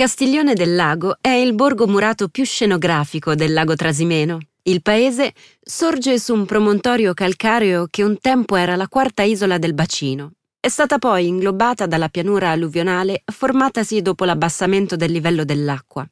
Castiglione del Lago è il borgo murato più scenografico del lago Trasimeno. Il paese sorge su un promontorio calcareo che un tempo era la quarta isola del bacino. È stata poi inglobata dalla pianura alluvionale formatasi dopo l'abbassamento del livello dell'acqua.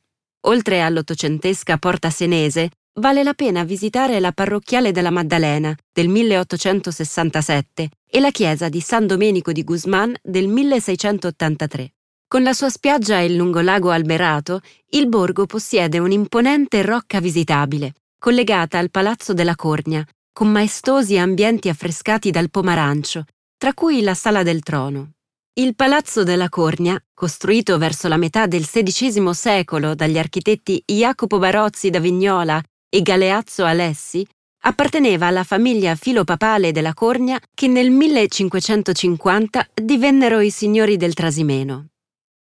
Oltre all'ottocentesca Porta Senese, vale la pena visitare la parrocchiale della Maddalena del 1867 e la chiesa di San Domenico di Guzman del 1683. Con la sua spiaggia e il lungolago alberato, il borgo possiede un'imponente rocca visitabile, collegata al Palazzo della Cornia, con maestosi ambienti affrescati dal pomarancio, tra cui la Sala del Trono. Il Palazzo della Cornia, costruito verso la metà del XVI secolo dagli architetti Jacopo Barozzi da Vignola e Galeazzo Alessi, apparteneva alla famiglia filopapale della Cornia che nel 1550 divennero i signori del Trasimeno.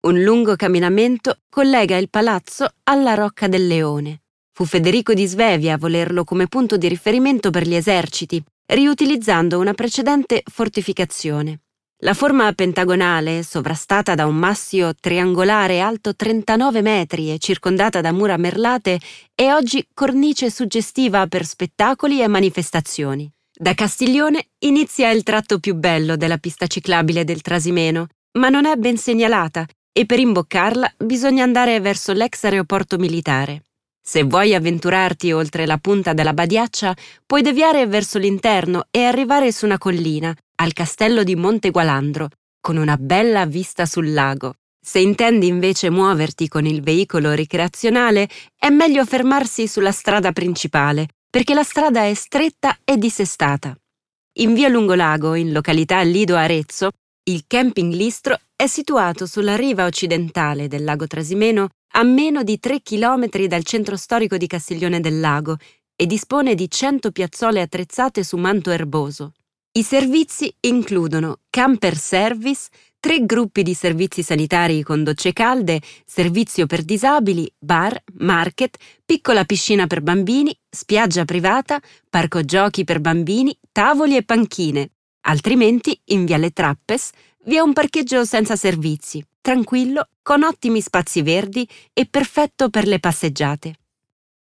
Un lungo camminamento collega il palazzo alla Rocca del Leone. Fu Federico di Svevia a volerlo come punto di riferimento per gli eserciti, riutilizzando una precedente fortificazione. La forma pentagonale, sovrastata da un massio triangolare alto 39 metri e circondata da mura merlate, è oggi cornice suggestiva per spettacoli e manifestazioni. Da Castiglione inizia il tratto più bello della pista ciclabile del Trasimeno, ma non è ben segnalata e per imboccarla bisogna andare verso l'ex aeroporto militare. Se vuoi avventurarti oltre la punta della badiaccia, puoi deviare verso l'interno e arrivare su una collina, al castello di Monte Gualandro, con una bella vista sul lago. Se intendi invece muoverti con il veicolo ricreazionale, è meglio fermarsi sulla strada principale, perché la strada è stretta e dissestata. In via Lungolago, in località Lido Arezzo, il camping Listro è situato sulla riva occidentale del lago Trasimeno a meno di 3 km dal centro storico di Castiglione del Lago e dispone di 100 piazzole attrezzate su manto erboso. I servizi includono camper service, tre gruppi di servizi sanitari con docce calde, servizio per disabili, bar, market, piccola piscina per bambini, spiaggia privata, parco giochi per bambini, tavoli e panchine. Altrimenti, in Viale Trappes, vi è un parcheggio senza servizi, tranquillo, con ottimi spazi verdi e perfetto per le passeggiate.